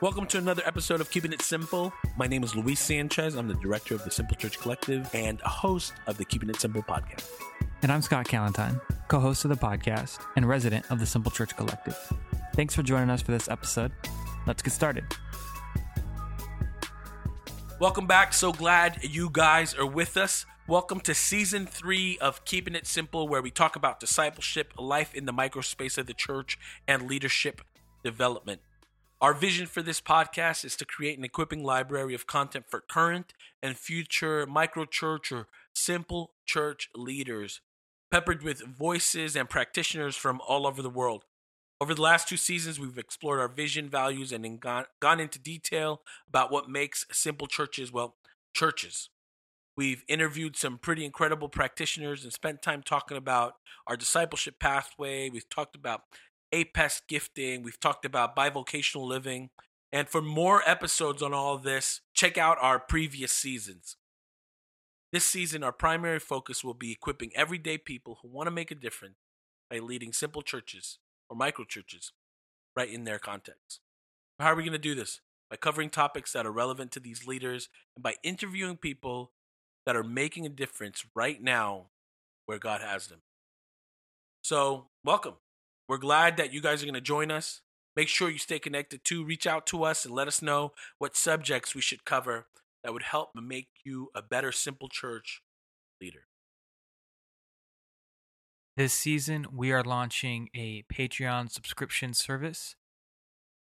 Welcome to another episode of Keeping It Simple. My name is Luis Sanchez. I'm the director of the Simple Church Collective and a host of the Keeping It Simple podcast. And I'm Scott Callentine, co host of the podcast and resident of the Simple Church Collective. Thanks for joining us for this episode. Let's get started. Welcome back. So glad you guys are with us. Welcome to season three of Keeping It Simple, where we talk about discipleship, life in the microspace of the church, and leadership development. Our vision for this podcast is to create an equipping library of content for current and future micro church or simple church leaders, peppered with voices and practitioners from all over the world. Over the last two seasons, we've explored our vision, values, and gone, gone into detail about what makes simple churches, well, churches. We've interviewed some pretty incredible practitioners and spent time talking about our discipleship pathway. We've talked about APEST gifting. We've talked about bivocational living. And for more episodes on all this, check out our previous seasons. This season, our primary focus will be equipping everyday people who want to make a difference by leading simple churches or micro churches right in their context. How are we going to do this? By covering topics that are relevant to these leaders and by interviewing people that are making a difference right now where God has them. So, welcome. We're glad that you guys are going to join us. Make sure you stay connected too. Reach out to us and let us know what subjects we should cover that would help make you a better simple church leader. This season, we are launching a Patreon subscription service.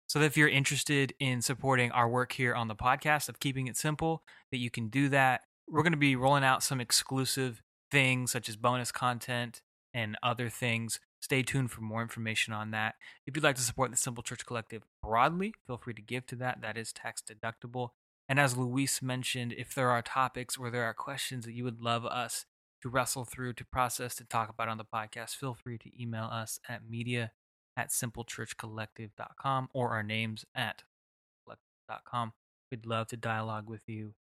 So that if you're interested in supporting our work here on the podcast of keeping it simple, that you can do that. We're going to be rolling out some exclusive things such as bonus content and other things. Stay tuned for more information on that. If you'd like to support the Simple Church Collective broadly, feel free to give to that. That is tax deductible. And as Luis mentioned, if there are topics or there are questions that you would love us to wrestle through, to process, to talk about on the podcast, feel free to email us at media at simplechurchcollective.com or our names at collective.com. We'd love to dialogue with you.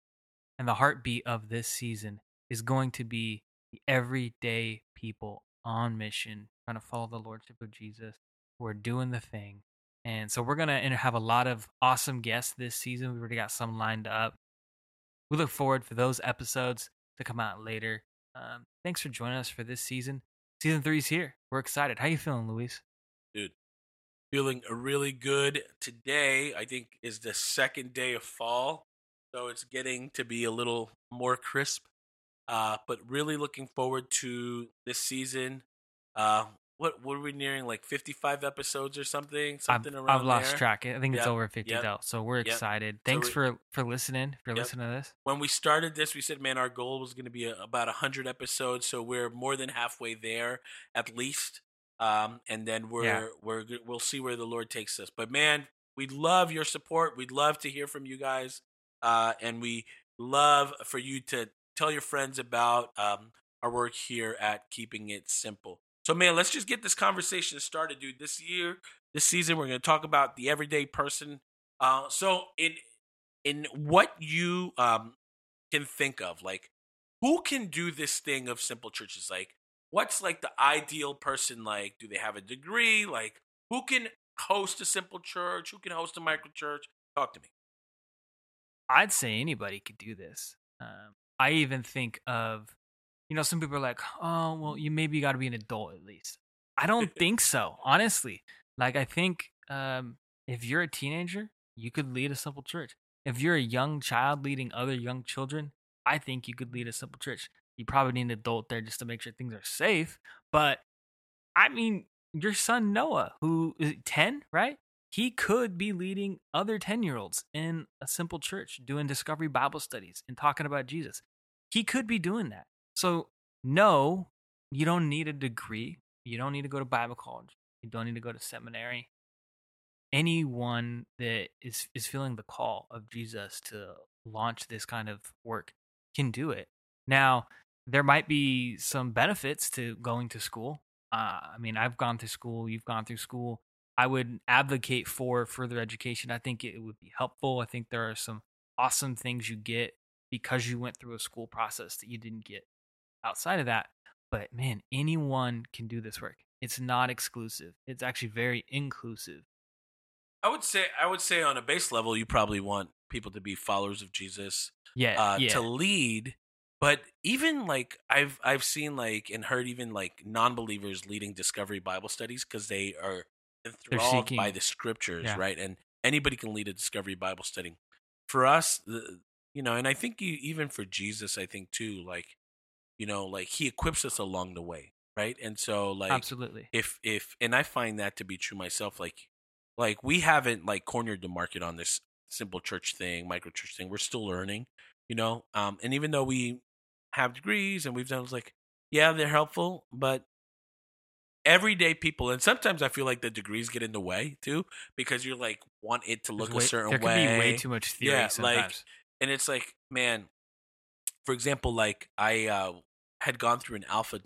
And the heartbeat of this season is going to be the everyday people on mission, trying to follow the lordship of Jesus. We're doing the thing. And so we're going to have a lot of awesome guests this season. We've already got some lined up. We look forward for those episodes to come out later. Um, thanks for joining us for this season. Season three is here. We're excited. How you feeling, Luis? Dude, feeling really good. Today, I think, is the second day of fall. So it's getting to be a little more crisp. Uh, but really looking forward to this season. Uh, what what are we nearing? Like fifty five episodes or something? Something I've, around. I've lost there? track. I think it's Yep, over fifty yep, though. So we're yep. excited. So Thanks we- for for listening. For listening to this. When we started this, we said, "Man, our goal was going to be a, about hundred episodes." So we're more than halfway there, at least. Um, and then we're Yeah. we're we'll see where the Lord takes us. But man, we'd love your support. We'd love to hear from you guys, uh, and we love for you to tell your friends about um, our work here at Keeping It Simple. So, man, let's just get this conversation started, dude. This year, this season, we're going to talk about the everyday person. Uh, so, in in what you um, can think of, like who can do this thing of simple churches? Like, what's like the ideal person? Like, do they have a degree? Like, who can host a simple church? Who can host a micro church? Talk to me. I'd say anybody could do this. Um, I even think of, you know, some people are like, oh, well, you maybe got to be an adult at least. I don't think so, honestly. Like, I think um, if you're a teenager, you could lead a simple church. If you're a young child leading other young children, I think you could lead a simple church. You probably need an adult there just to make sure things are safe. But I mean, your son Noah, who is 10, right? He could be leading other 10 year olds in a simple church doing discovery Bible studies and talking about Jesus. He could be doing that. So, no, you don't need a degree. You don't need to go to Bible college. You don't need to go to seminary. Anyone that is, is feeling the call of Jesus to launch this kind of work can do it. Now, there might be some benefits to going to school. Uh, I mean, I've gone through school, you've gone through school. I would advocate for further education. I think it would be helpful. I think there are some awesome things you get because you went through a school process that you didn't get outside of that. But man, anyone can do this work. It's not exclusive. It's actually very inclusive. I would say I would say on a base level, you probably want people to be followers of Jesus, Yeah, uh, yeah. to lead. But even like I've I've seen like and heard even like non-believers leading discovery Bible studies because they are enthralled by the scriptures, Yeah. right? And anybody can lead a discovery Bible study. For us, the, you know, and I think you, even for Jesus, I think too, like, you know, like he equips us along the way, right? And so, like, Absolutely. if if and I find that to be true myself like like we haven't like cornered the market on this simple church thing, micro church thing. We're still learning, you know. Um and even though we have degrees and we've done it's like yeah, they're helpful, but everyday people and sometimes I feel like the degrees get in the way too because you're like want it to look There's way- a certain there way. can be way too much theory Yeah, like, and it's like man for example like i uh had gone through an alpha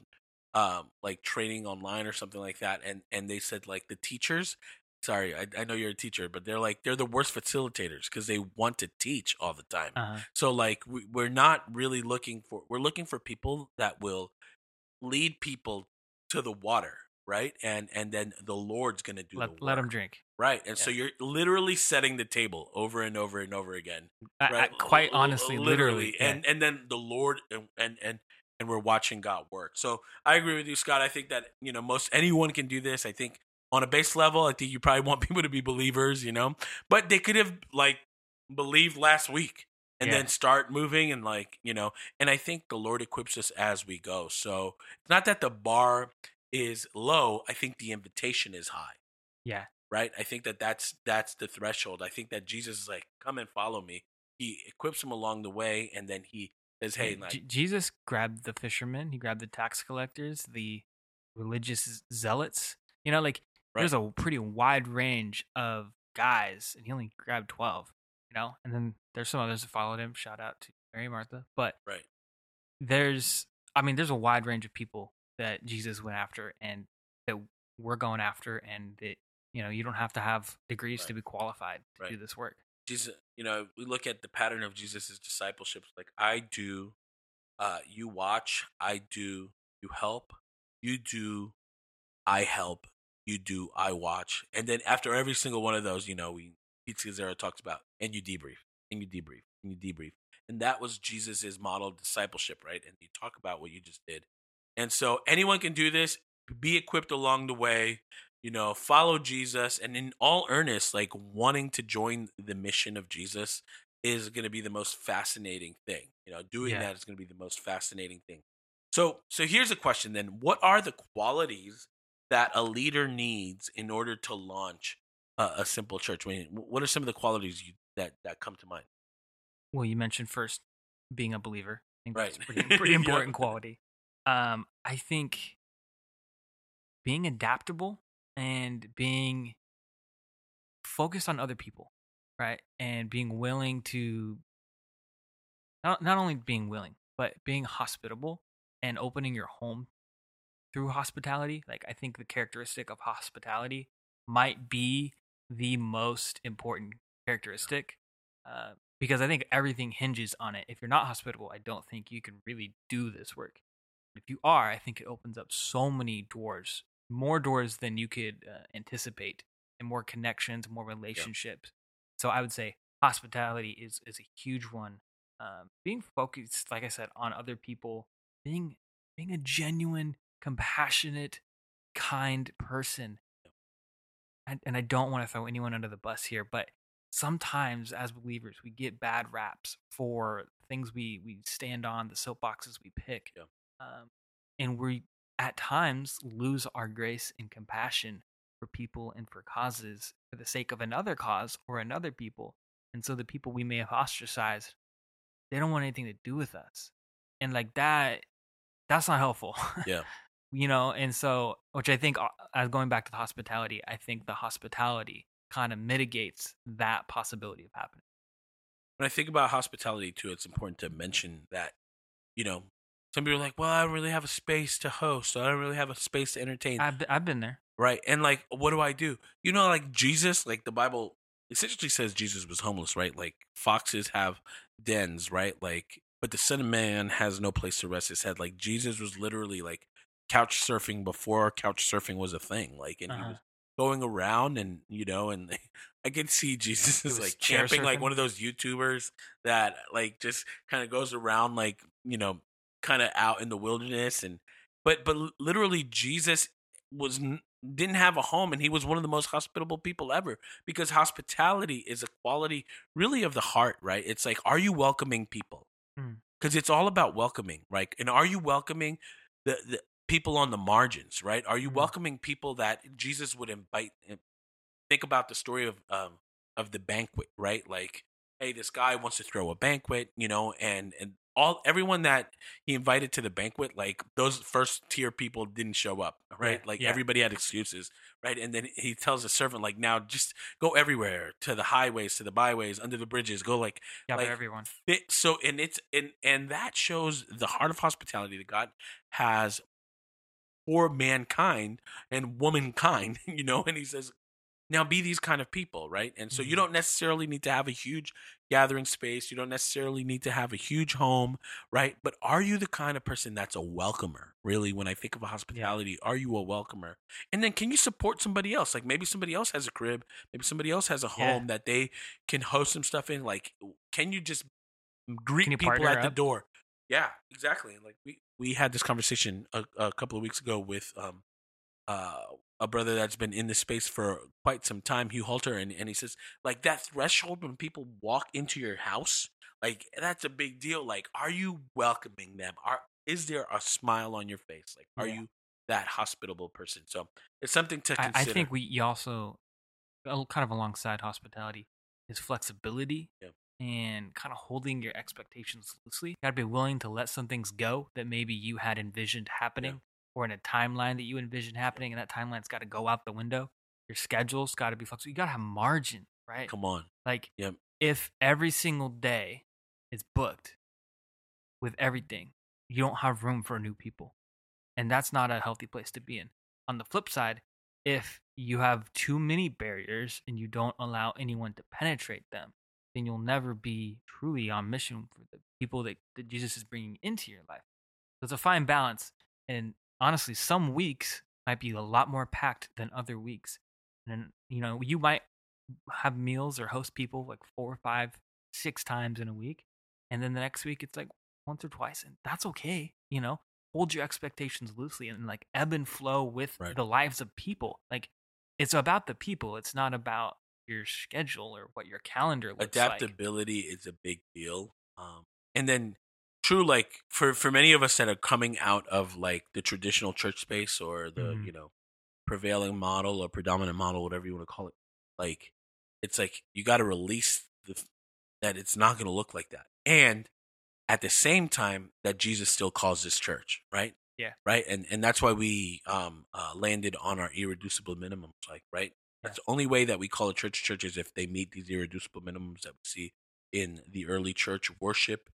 um like training online or something like that and and they said like the teachers sorry i, I know you're a teacher but they're like they're the worst facilitators because they want to teach all the time uh-huh. so like we, we're not really looking for we're looking for people that will lead people to the water right and and then the lord's gonna do the let, work. let them drink. Right and so you're literally setting the table over and over and over again I- I- quite l- honestly, literally. yeah. and and then the Lord and, and and and we're watching God work. So I agree with you, Scott. I think that you know most anyone can do this. I think on a base level, I think you probably want people to be believers, you know, but they could have like believed last week and Yeah. then start moving and like you know. And I think the Lord equips us as we go. So it's not that the bar is low. I think the invitation is high yeah. Right? I think that that's that's the threshold. I think that Jesus is like, "Come and follow me." He equips him along the way, and then he says, "Hey, like, Je- Jesus grabbed the fishermen, he grabbed the tax collectors, the religious zealots. You know, like there's a pretty wide range of guys, and he only grabbed 12, you know? And then there's some others that followed him. Shout out to Mary Martha. But right, there's, I mean, there's a wide range of people that Jesus went after and that we're going after, and that, you know, you don't have to have degrees to be qualified to Right. do this work. Jesus." You know, we look at the pattern of Jesus' discipleship. Like, I do, uh, you watch. I do, you help. You do, I help. You do, I watch. And then after every single one of those, you know, we Pete Scazzero talks about, and you debrief, and you debrief, and you debrief. And that was Jesus' model of discipleship, right? And you talk about what you just did. And so anyone can do this, be equipped along the way, you know, follow Jesus. And in all earnest, like wanting to join the mission of Jesus is going to be the most fascinating thing. You know, doing Yeah. that is going to be the most fascinating thing. So, so here's a question then. What are the qualities that a leader needs in order to launch a, a simple church? I mean, what are some of the qualities you, that, that come to mind? well, you mentioned first being a believer. I think that's Right. a pretty, pretty Yeah. important quality. Um, I think being adaptable and being focused on other people, right? And being willing to not, not only being willing, but being hospitable and opening your home through hospitality. Like I think the characteristic of hospitality might be the most important characteristic uh, because I think everything hinges on it. If you're not hospitable, I don't think you can really do this work. If you are, I think it opens up so many doors, more doors than you could uh, anticipate, and more connections, more relationships. So I would say hospitality is is a huge one. Um, being focused, like I said, on other people, being being a genuine, compassionate, kind person. And, and I don't want to throw anyone under the bus here, but sometimes as believers we get bad raps for things we we stand on, the soapboxes we pick, Yeah. um, and we at times lose our grace and compassion for people and for causes for the sake of another cause or another people. And so the people we may have ostracized, they don't want anything to do with us. And like that, that's not helpful. Yeah. you know, and so, which I think, uh, as going back to the hospitality, I think the hospitality kind of mitigates that possibility of happening. when I think about hospitality too, it's important to mention that, you know, some people are like, well, I don't really have a space to host. I don't really have a space to entertain. I've, I've been there. right. And like, what do I do? You know, like Jesus, like the Bible essentially says Jesus was homeless, right? Like foxes have dens, right? Like, but the Son of Man has no place to rest his head. Like Jesus was literally like couch surfing before couch surfing was a thing. Like, and he Uh-huh. was going around and, you know, and I can see Jesus is like camping like one of those YouTubers that like just kind of goes around like you know kind of out in the wilderness and but but literally Jesus was didn't have a home and he was one of the most hospitable people ever because hospitality is a quality really of the heart right? It's like are you welcoming people? Mm. because it's all about welcoming right? And are you welcoming the, the people on the margins right? Are you Mm. welcoming people that jesus would invite think about the story of um of the banquet right? Like hey this guy wants to throw a banquet you know and and all everyone that he invited to the banquet like those first tier people didn't show up right Yeah, like yeah. everybody had excuses right and then he tells the servant like now just go everywhere to the highways to the byways under the bridges go like Yeah, like, everyone. it, so and it's and and that shows the heart of hospitality that God has for mankind and womankind, you know, and he says, now be these kind of people, right? And so you Mhm. don't necessarily need to have a huge gathering space. You don't necessarily need to have a huge home, right? But are you the kind of person that's a welcomer? Really, when I think of a hospitality, are you a welcomer? And then can you support somebody else? Like maybe somebody else has a crib, maybe somebody else has a Yeah. home that they can host some stuff in. Like, can you just greet you people at the door? Yeah, exactly. Like we we had this conversation a, a couple of weeks ago with um uh a brother that's been in this space for quite some time, Hugh Halter, and, and he says like that threshold when people walk into your house, like that's a big deal. Like, are you welcoming them? Are is there a smile on your face? Like, are Yeah. you that hospitable person? So it's something to consider. I think we you also kind of alongside hospitality is flexibility Yep. and kind of holding your expectations loosely. You gotta be willing to let some things go that maybe you had envisioned happening or in a timeline that you envision happening, and that timeline's got to go out the window. Your schedule's got to be flexible. You gotta have margin, right? Come on, Like, Yep. if every single day is booked with everything, you don't have room for new people. And that's not a healthy place to be in. On the flip side, if you have too many barriers and you don't allow anyone to penetrate them, then you'll never be truly on mission for the people that, that Jesus is bringing into your life. So it's a fine balance. And honestly, some weeks might be a lot more packed than other weeks. And then, you know, you might have meals or host people like four or five, six times in a week. And then the next week it's like once or twice. And that's okay. You know, hold your expectations loosely and like ebb and flow with Right. the lives of people. Like it's about the people. It's not about your schedule or what your calendar looks like. adaptability is a big deal um and then true like for for many of us that are coming out of like the traditional church space or the Mhm. you know prevailing model or predominant model whatever you want to call it like it's like you got to release the that it's not going to look like that. And at the same time that jesus still calls this church right? Yeah. right? And and that's why we um uh, landed on our irreducible minimums like right? That's the only way that we call a church church is if they meet these irreducible minimums that we see in the early church worship,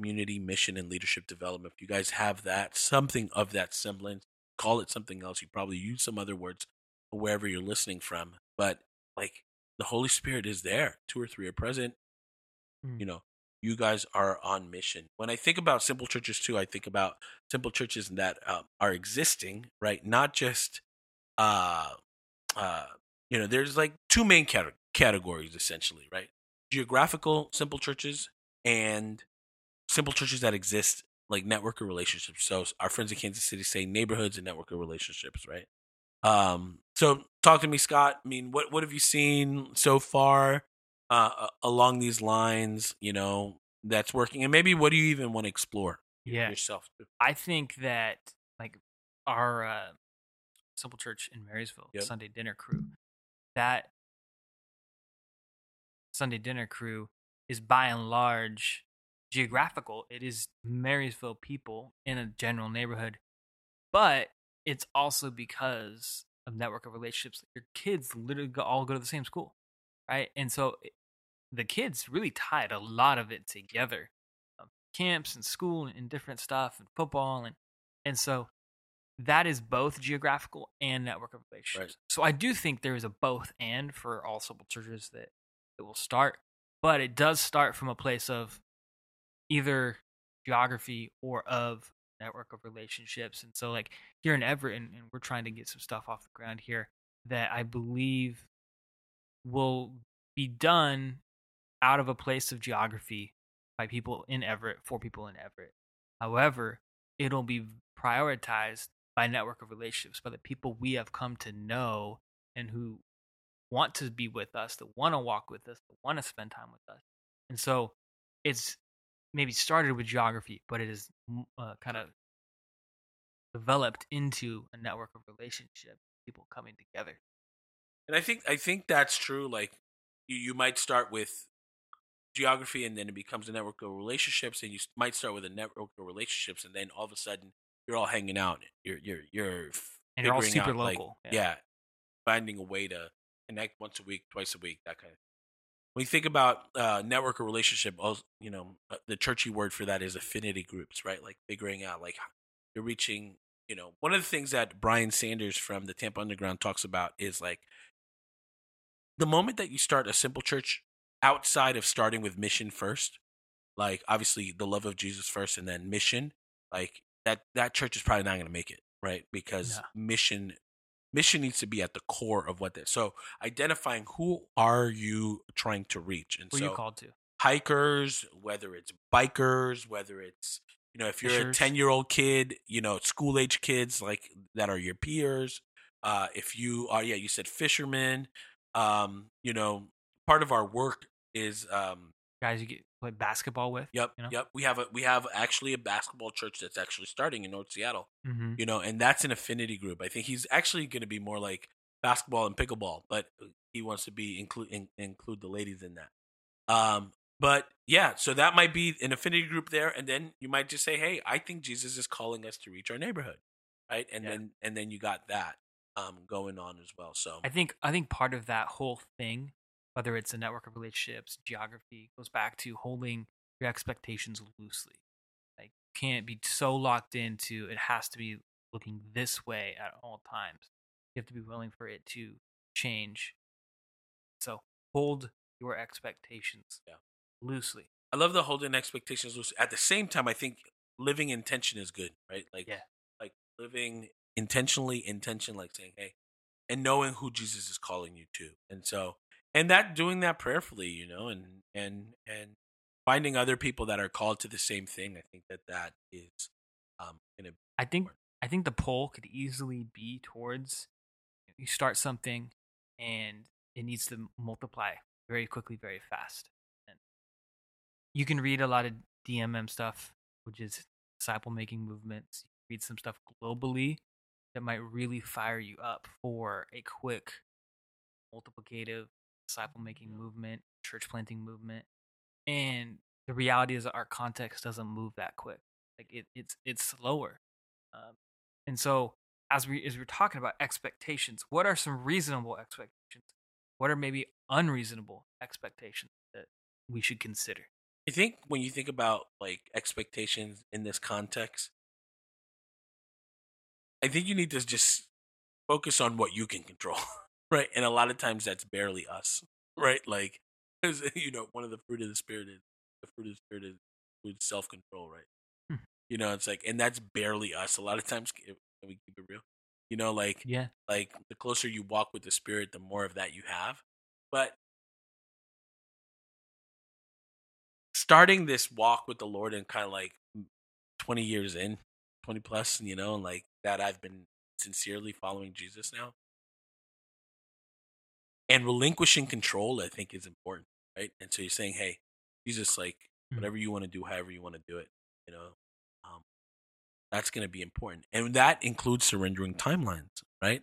community, mission, and leadership development. If you guys have that, something of that semblance, call it something else. You probably use some other words wherever you're listening from. But like the Holy Spirit is there. Two or three are present. Mm. You know, you guys are on mission. When I think about simple churches too, I think about simple churches that um, are existing, right? Not just uh uh you know, there's like two main categories essentially, right? Geographical simple churches and simple churches that exist like network of relationships. So our friends in Kansas City say neighborhoods and network of relationships, right? Um, so talk to me, Scott. I mean, what what have you seen so far uh, along these lines? You know, that's working, and maybe what do you even want to explore Yeah. yourself? I think that like our uh, Simple Church in Marysville Yep. Sunday dinner crew, that Sunday dinner crew is by and large geographical. It is Marysville people in a general neighborhood, but it's also because of network of relationships. Your kids literally all go to the same school, right? And so the kids really tied a lot of it together, um, camps and school and, and different stuff and football and and so that is both geographical and network of relationships. So I do think there is a both and for all simple churches that it will start, but it does start from a place of either geography or of network of relationships. And so like here in Everett, and, and we're trying to get some stuff off the ground here that I believe will be done out of a place of geography by people in Everett for people in Everett. However, it'll be prioritized by network of relationships by the people we have come to know and who want to be with us, that want to walk with us, that want to spend time with us. And so it's maybe started with geography, but it is uh, kind of developed into a network of relationships, people coming together. And I think I think that's true. Like you, you might start with geography, and then it becomes a network of relationships, and you might start with a network of relationships, and then all of a sudden you're all hanging out. You're you're you're and you're all super out, local. Like, yeah. yeah, finding a way to connect once a week, twice a week, that kind of. When you think about uh, network or relationship, all you know, uh, the churchy word for that is affinity groups, right? Like figuring out, like you're reaching. You know, one of the things that Brian Sanders from the Tampa Underground talks about is like the moment that you start a simple church outside of starting with mission first, like obviously the love of Jesus first and then mission, like that that church is probably not going to make it, right? Because yeah. mission mission needs to be at the core of what this. So identifying who are you trying to reach, and who so you called to hikers, whether it's bikers, whether it's you know if you're Fishers. a ten year old kid, you know school age kids like that are your peers. Uh, if you are, yeah, you said fishermen. Um, you know, part of our work is um, guys you get play basketball with. Yep, you know? yep. We have a we have actually a basketball church that's actually starting in North Seattle. Mm-hmm. You know, and that's an affinity group. I think he's actually going to be more like basketball and pickleball, but he wants to be include in, include the ladies in that. Um, but yeah, so that might be an affinity group there, and then you might just say, "Hey, I think Jesus is calling us to reach our neighborhood," right? And yeah. then and then you got that um, going on as well. So I think I think part of that whole thing whether it's a network of relationships, geography, goes back to holding your expectations loosely. Like you can't be so locked into it has to be looking this way at all times. You have to be willing for it to change. So hold your expectations yeah. loosely. I love the holding expectations loosely. At the same time, I think living intention is good, right? Like yeah. like living intentionally, intention like saying, Hey, and knowing who Jesus is calling you to. And so and that doing that prayerfully, you know, and and and finding other people that are called to the same thing. I think that that is um gonna. I think I think the pull could easily be towards you start something and it needs to multiply very quickly, very fast. And you can read a lot of DMM stuff, which is disciple making movements. you read some stuff globally that might really fire you up for a quick multiplicative disciple making movement, church planting movement. And the reality is that our context doesn't move that quick. Like it, it's it's slower. Um, and so as we as we're talking about expectations, what are some reasonable expectations? What are maybe unreasonable expectations that we should consider? I think when you think about like expectations in this context, I think you need to just focus on what you can control. right? And a lot of times that's barely us, right? Like, you know, one of the fruit of the spirit is the fruit of the spirit is includes self control, right? Hmm. You know, it's like, and that's barely us. A lot of times, can we keep it real? You know, like, yeah, like the closer you walk with the spirit, the more of that you have. But starting this walk with the Lord and kind of like 20 years in, 20 plus, you know, like that I've been sincerely following Jesus now and relinquishing control i think is important right? And so you're saying hey jesus like hmm. whatever you want to do however you want to do it you know um, that's going to be important. And that includes surrendering timelines right?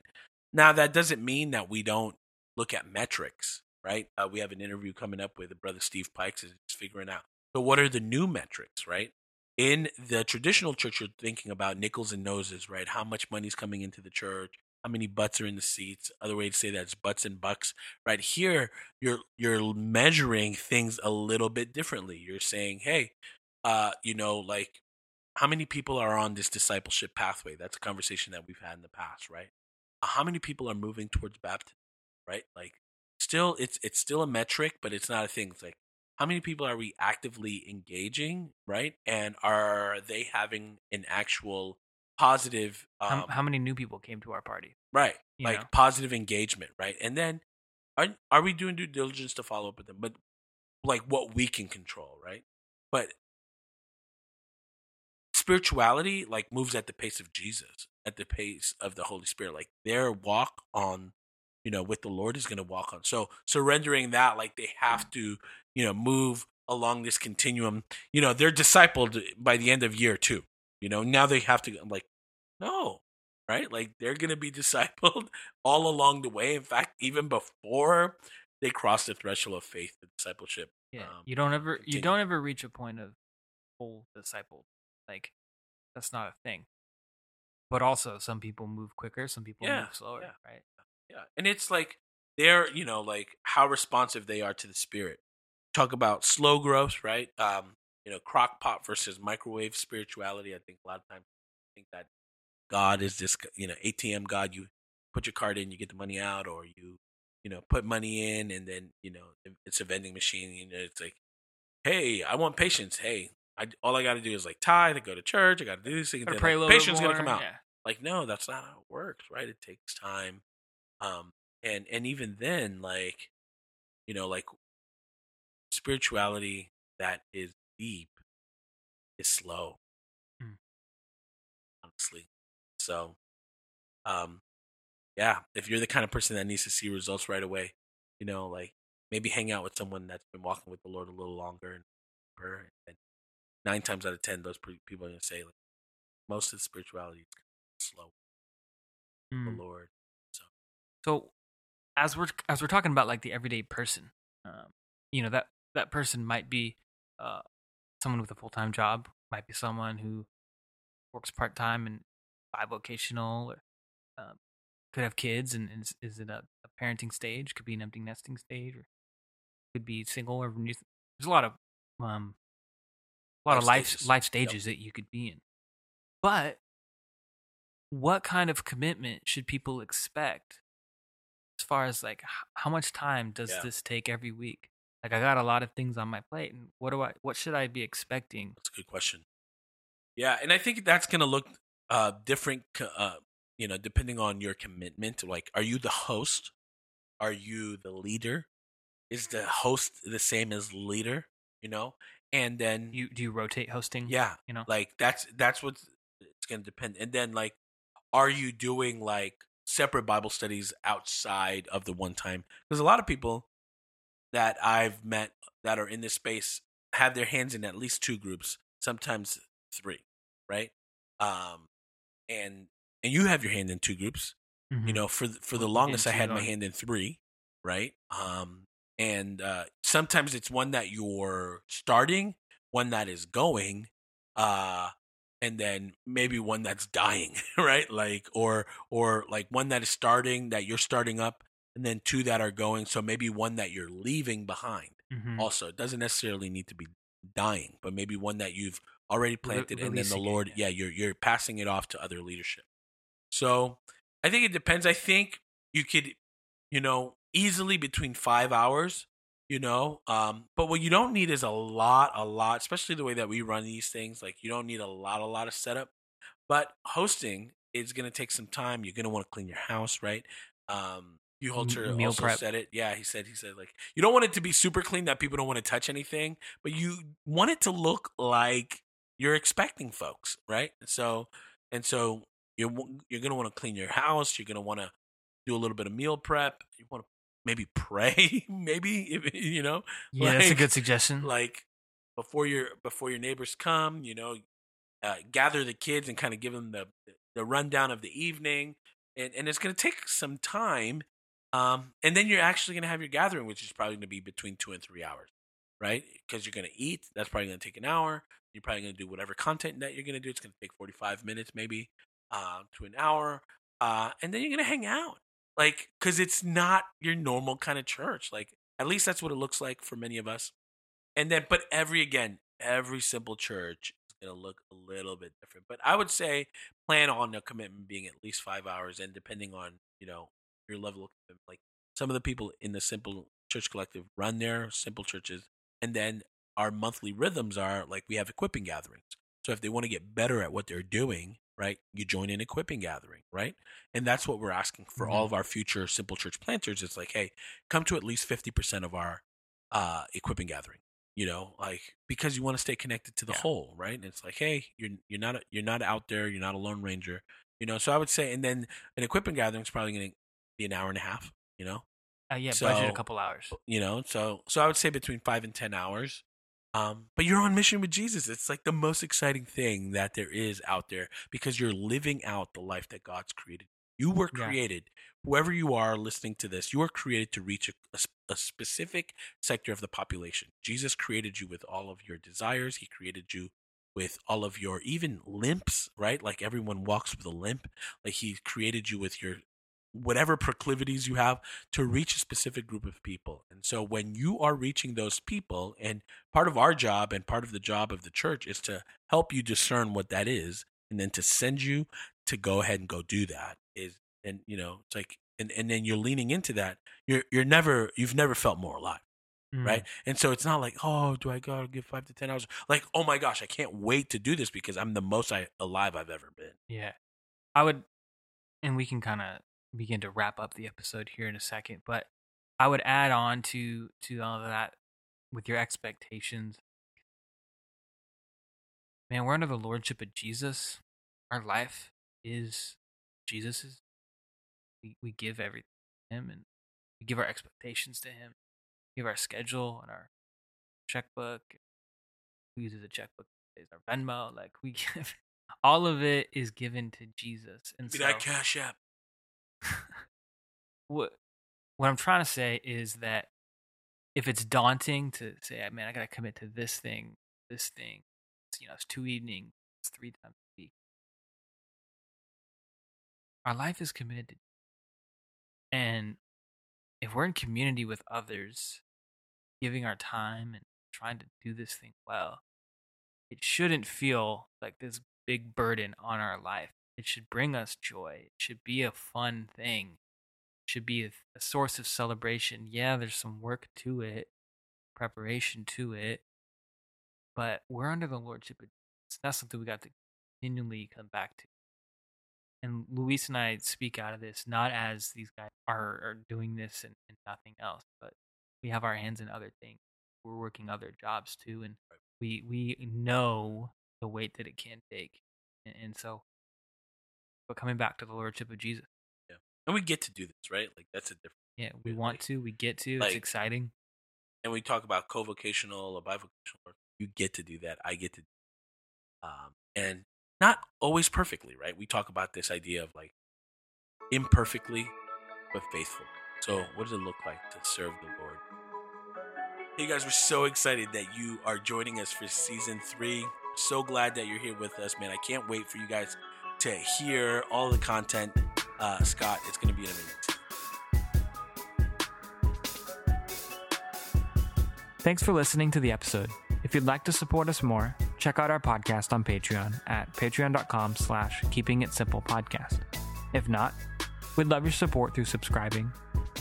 Now that doesn't mean that we don't look at metrics right? Uh, we have an interview coming up with brother steve pikes is figuring out. So what are the new metrics right? In the traditional church you're thinking about nickels and noses right? How much money's coming into the church how many butts are in the seats. Other way to say that is butts and bucks. Right here, you're you're measuring things a little bit differently. You're saying, hey, uh, you know, like how many people are on this discipleship pathway? That's a conversation that we've had in the past, right? Uh, how many people are moving towards baptism, right? Like, still, it's it's still a metric, but it's not a thing. It's like how many people are we actively engaging, right? And are they having an actual positive. Um, how, how, many new people came to our party? Right, like know? positive engagement, right? And then are, are we doing due diligence to follow up with them? But like what we can control, right? But spirituality like moves at the pace of Jesus, at the pace of the Holy Spirit. Like their walk on, you know, with the Lord is going to walk on. So surrendering that, like they have to, you know, move along this continuum. You know, they're discipled by the end of year two. You know, now they have to. I'm like, no, right? Like they're going to be discipled all along the way. In fact, even before they cross the threshold of faith and discipleship. Yeah, um, you don't ever continue. you don't ever reach a point of full disciple. Like that's not a thing. But also, some people move quicker, some people Yeah, move slower, yeah. right? Yeah, and it's like they're you know like how responsive they are to the spirit. Talk about slow growth, right? Um, you know, crock pot versus microwave spirituality. I think a lot of times I think that God is this you know ATM God. You put your card in, you get the money out, or you you know put money in, and then you know it's a vending machine. You know, it's like, hey, I want patience. Hey, I all I got to do is like tithe, I go to church, I got to do this thing. and Gotta then, pray a like, little patience is gonna come out Yeah. like no that's not how it works right it takes time um and and even then like you know like spirituality that is deep is slow Mm. honestly so um yeah if you're the kind of person that needs to see results right away you know like maybe hang out with someone that's been walking with the lord a little longer and deeper, and nine times out of ten those people are going to say like most of the spirituality is slow Mm. the lord So So as we're as we're talking about like the everyday person, um, you know that that person might be uh, someone with a full time job, might be someone who works part time and bivocational, or um, could have kids and, and is, is in a, a parenting stage, could be an empty nesting stage, or could be single or new. There's a lot of um, a lot Life of life stages. life Yep. stages that you could be in, but what kind of commitment should people expect as far as like how much time does Yeah. this take every week like i got a lot of things on my plate and what do i what should i be expecting That's a good question. Yeah, and I think that's going to look uh, different, uh, you know, depending on your commitment. Like, are you the host? Are you the leader? Is the host the same as leader? You know, and then you do you rotate hosting yeah, you know like that's that's what it's going to depend. And then like, are you doing like separate Bible studies outside of the one time? Because a lot of people that I've met that are in this space have their hands in at least two groups, sometimes three, right? Um, and and you have your hand in two groups. You Mhm. know, for for the longest, I had my hand in three, right? Um, and uh, sometimes it's one that you're starting, one that is going, uh, and then maybe one that's dying, right? Like or or like one that is starting that you're starting up, and then two that are going. So maybe one that you're leaving behind. Mhm. Also, it doesn't necessarily need to be dying, but maybe one that you've already planted, and then the releasing it, Lord, yeah. yeah, you're you're passing it off to other leadership. So I think it depends. I think you could, you know, easily between five hours, you know. Um, but what you don't need is a lot, a lot, especially the way that we run these things. Like you don't need a lot, a lot of setup. But hosting is going to take some time. You're going to want to clean your house, right? Um, you Halter meal also prep. said it. Yeah, he said he said like you don't want it to be super clean that people don't want to touch anything, but you want it to look like you're expecting folks, right? So and so you're you're gonna want to clean your house. You're gonna want to do a little bit of meal prep. You want to maybe pray, maybe if, you know, yeah that's a good suggestion like before your before your neighbors come. You know, uh, gather the kids and kind of give them the the rundown of the evening, and and it's gonna take some time. Um, and then you're actually gonna have your gathering, which is probably gonna be between two and three hours, right? Because you're gonna eat. That's probably gonna take an hour. You're probably gonna do whatever content that you're gonna do. It's gonna take 45 minutes, maybe uh, to an hour, uh, and then you're gonna hang out, like, because it's not your normal kind of church. Like, at least that's what it looks like for many of us. And then, but every again, every simple church is gonna look a little bit different. But I would say plan on a commitment being at least five hours, and depending on you know your level of like some of the people in the simple church collective run their simple churches, and then our monthly rhythms are like we have equipping gatherings. So if they want to get better at what they're doing, right, you join an equipping gathering, right? And that's what we're asking for Mhm. all of our future simple church planters. It's like, hey, come to at least 50% of our uh, equipping gathering, you know, like because you want to stay connected to the Yeah. whole, right? And it's like, hey, you're you're not you're not out there, you're not a lone ranger, you know. So I would say, and then an equipping gathering is probably going to be an hour and a half, you know, Uh, yeah, So- budget a couple hours. you know. So so I would say between five and ten hours. Um, but you're on mission with Jesus. It's like the most exciting thing that there is out there because you're living out the life that God's created. You were Yeah. created, whoever you are listening to this, you were created to reach a, a a specific sector of the population. Jesus created you with all of your desires. He created you with all of your even limps, right? Like everyone walks with a limp. Like he created you with your whatever proclivities you have to reach a specific group of people. And so when you are reaching those people, and part of our job and part of the job of the church is to help you discern what that is and then to send you to go ahead and go do that is and you know it's like and, and then you're leaning into that you're you're never you've never felt more alive Mm. right and so it's not like oh do i gotta give five to ten hours like oh my gosh i can't wait to do this because i'm the most I, alive i've ever been Yeah. I would, and we can kind of begin to wrap up the episode here in a second, but I would add on to to all of that with your expectations. Man, we're under the lordship of Jesus. Our life is Jesus's. We we give everything to Him, and we give our expectations to Him. give our schedule and our checkbook. Who uses a checkbook? Is our Venmo? Like we give all of it is given to Jesus. And be so, that cash app what what I'm trying to say is that if it's daunting to say, man, I gotta commit to this thing, this thing, it's, you know, it's two evenings, it's three times a week. Our life is committed to, and if we're in community with others, giving our time and trying to do this thing well, it shouldn't feel like this big burden on our life. It should bring us joy. It should be a fun thing. It should be a, a source of celebration. Yeah, there's some work to it, preparation to it, but we're under the lordship of Jesus. That's something we got to continually come back to. And Luis and I speak out of this not as these guys are, are doing this and, and nothing else, but we have our hands in other things. We're working other jobs too, and we we know the weight that it can take, and, and so. But coming back to the lordship of Jesus, Yeah, and we get to do this right? Like that's a different yeah, we want like- to, we get to. like- it's exciting. and we talk about co-vocational or bivocational work you get to do that i get to um, and not always perfectly right? We talk about this idea of like imperfectly but faithful. So what does it look like to serve the lord? Hey guys we're so excited that you are joining us for season three. So glad that you're here with us man. I can't wait for you guys to hear all the content uh, scott it's going to be amazing. Thanks for listening to the episode. If you'd like to support us more, check out our podcast on Patreon at patreon.com slash keeping it simple podcast. If not, we'd love your support through subscribing,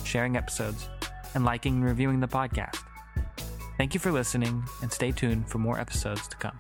sharing episodes, and liking and reviewing the podcast. Thank you for listening, and stay tuned for more episodes to come.